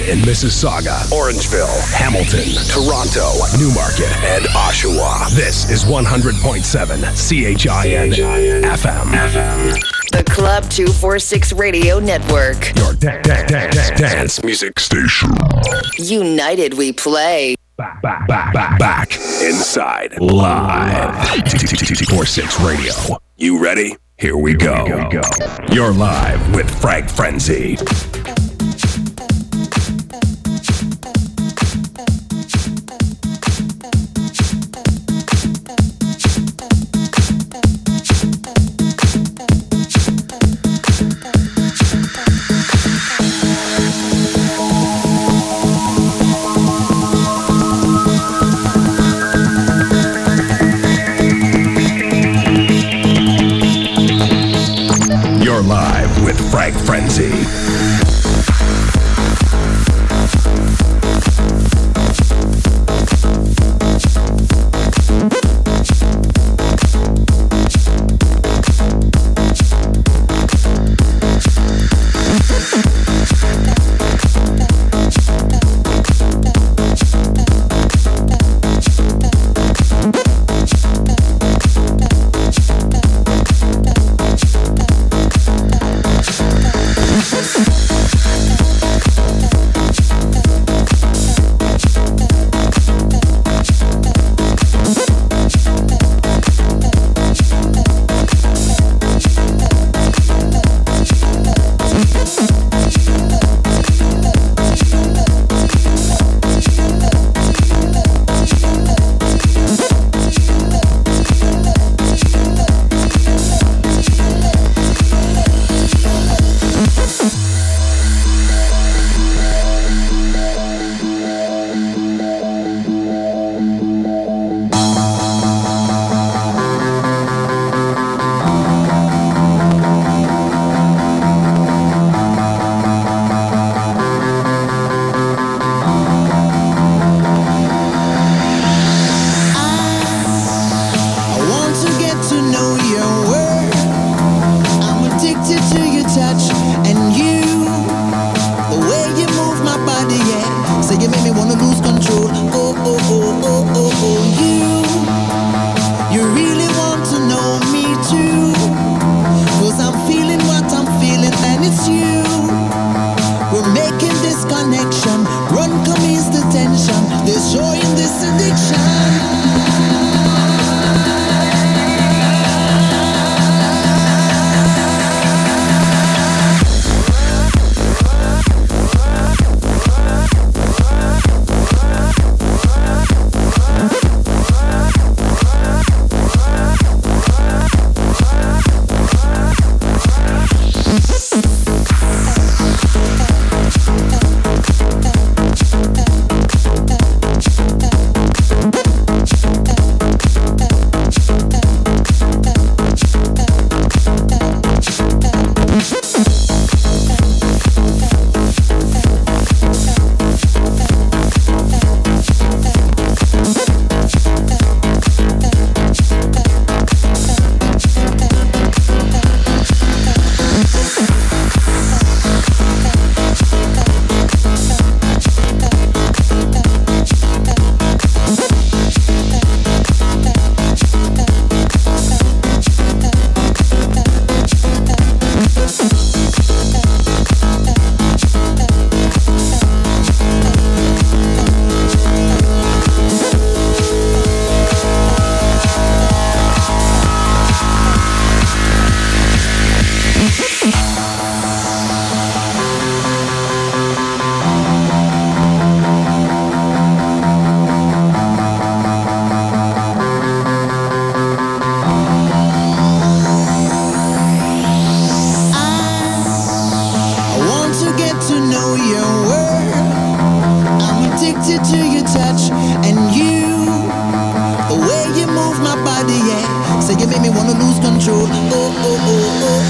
Heard in Mississauga, Orangeville, Hamilton, Toronto, Newmarket, and Oshawa. This is 100.7 CHIN FM. The Club 246 Radio Network. Your da- da- da- da- dance music station. United we play. Back, back, back, back, back. Inside. Live. 246 Radio. You ready? Here we go. You're live with Frank Frenzy. Live Frenzy. Tension. There's joy in this addiction. Say you make me wanna lose control. Oh, oh, oh, oh.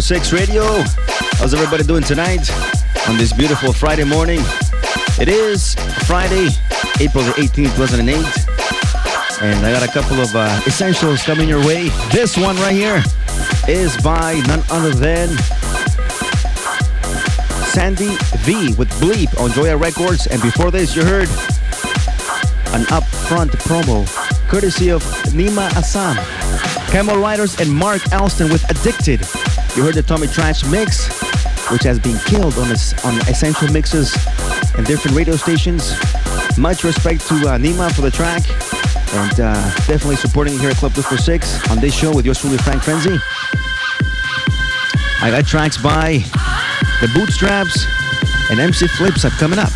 246 Radio. How's everybody doing tonight on this beautiful Friday morning? It is Friday, April the 18th, 2008. And I got a couple of uh, essentials coming your way. This one right here is by none other than Sandy V with Bleep on Joya Records. And before this, you heard an upfront promo courtesy of Nima Assam, Camel Riders, and Mark Alston with Addicted. You heard the Tommy Trash mix, which has been killed on, on Essential Mixes and different radio stations. Much respect to uh, Nima for the track and uh, definitely supporting here at Club 246 on this show with yours truly, Frank Frenzy. I got tracks by The Bootstraps and MC Flipside coming up.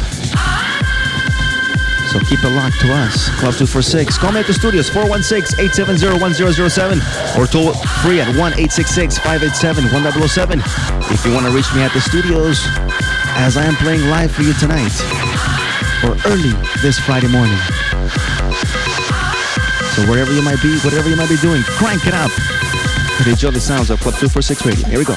So keep it locked to us. Club 246. Call me at the studios 416-870-1007 or toll free at 1-866-587-1007 if you want to reach me at the studios as I am playing live for you tonight or early this Friday morning. So wherever you might be, whatever you might be doing, crank it up. Enjoy the sounds of Club 246 Radio. Here we go.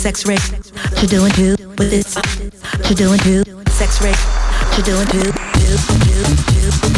Sex rape to doing two with this to doing two sex rape to doing two Look what you're doing to me.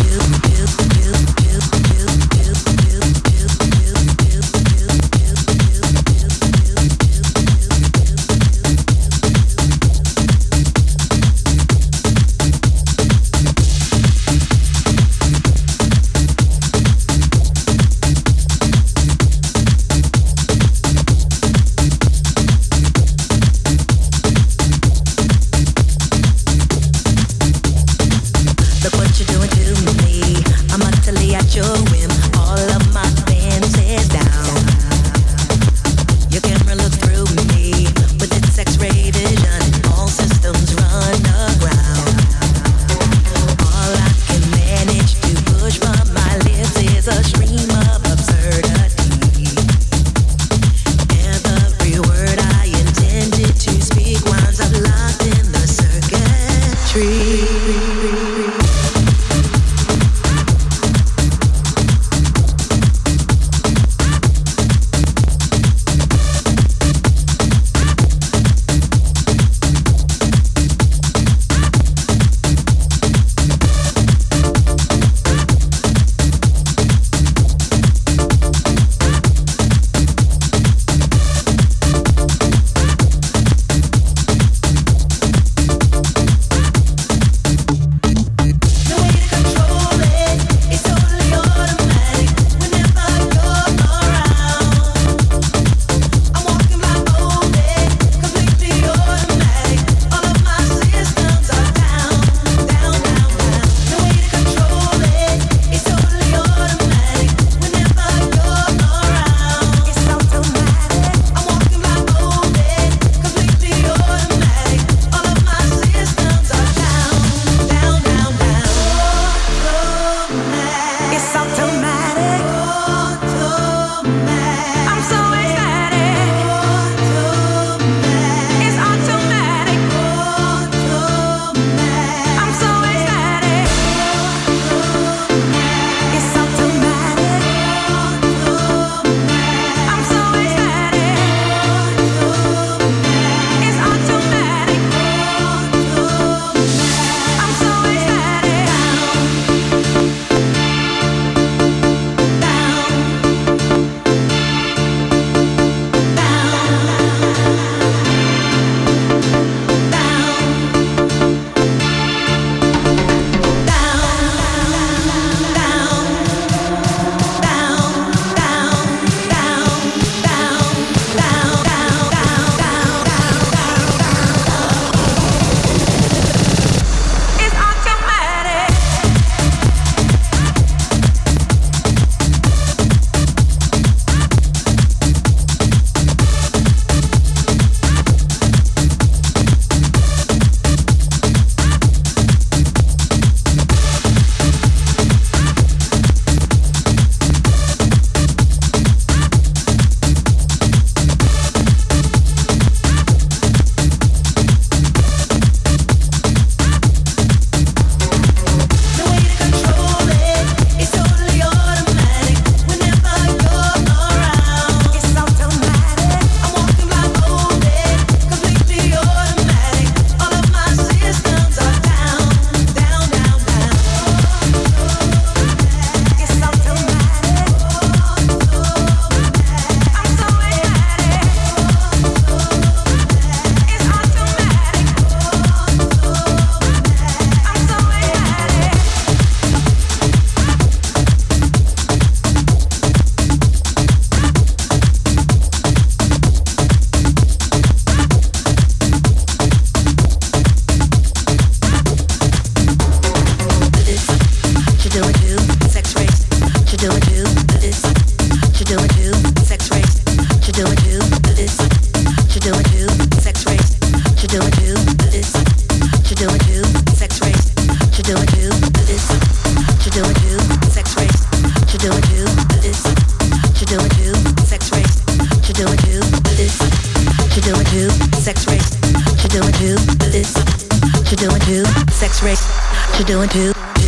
you're doing too.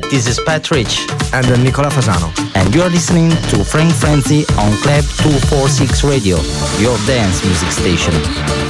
This is Pat Rich and uh, Nicola Fasano. And you are listening to Frank Frenzy on Club 246 Radio, your dance music station.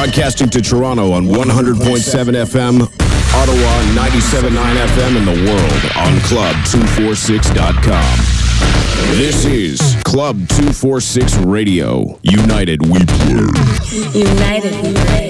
Broadcasting to Toronto on 100.7 FM, Ottawa 97.9 FM, and the world on Club246.com. This is Club 246 Radio. United we play. United we play.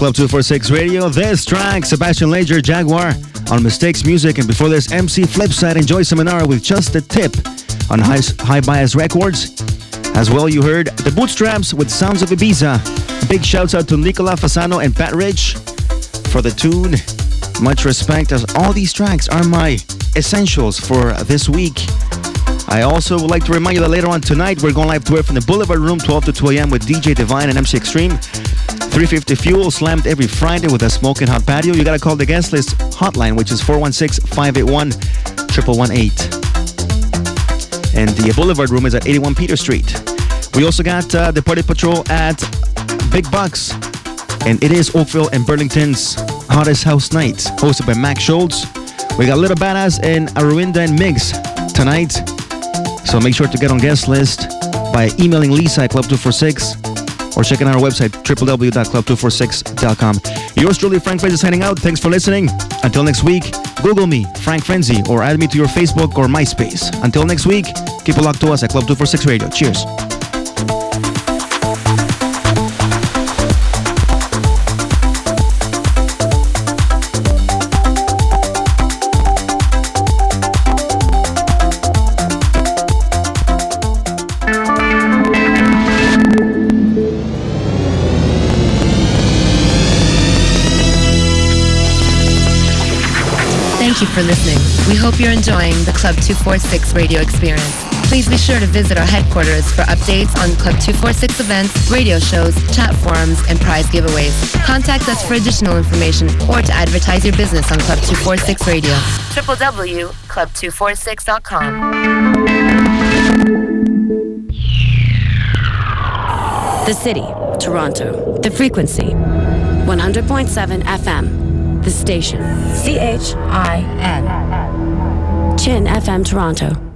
Club 246 Radio. This track, Sébastien Léger, Jaguar on Mistakes Music. And before this, MC Flipside and Joy Seminar with Just a Tip on High, High Bias Records. As well, you heard The Bootstraps with Sounds of Ibiza. Big shouts out to Nicola Fasano and Pat Rich for the tune. Much respect as all these tracks are my essentials for this week. I also would like to remind you that later on tonight we're going live to air from the Boulevard Room 12 to 2 a.m. with DJ Divine and MC Extreme. 350 Fuel slammed every Friday with a smoking hot patio. You got to call the guest list hotline, which is 416 581 1118. And the Boulevard Room is at 81 Peter Street. We also got uh, the Party Patrol at Big Bucks. And it is Oakville and Burlington's hottest house night, hosted by Max Schultz. We got Little Badass and Aruinda and Migs tonight. So make sure to get on guest list by emailing Lisa at Club246 or checking out our website, www.club246.com. Yours truly, Frank Frenzy, signing out. Thanks for listening. Until next week, Google me, Frank Frenzy, or add me to your Facebook or MySpace. Until next week, keep a lock to us at Club 246 Radio. Cheers. For listening. We hope you're enjoying the Club 246 radio experience. Please be sure to visit our headquarters for updates on Club 246 events, radio shows, chat forums, and prize giveaways. Contact us for additional information or to advertise your business on Club 246 Radio. www.club246.com. The city, Toronto. The frequency, 100.7 FM. The station, CHIN. Chin FM Toronto.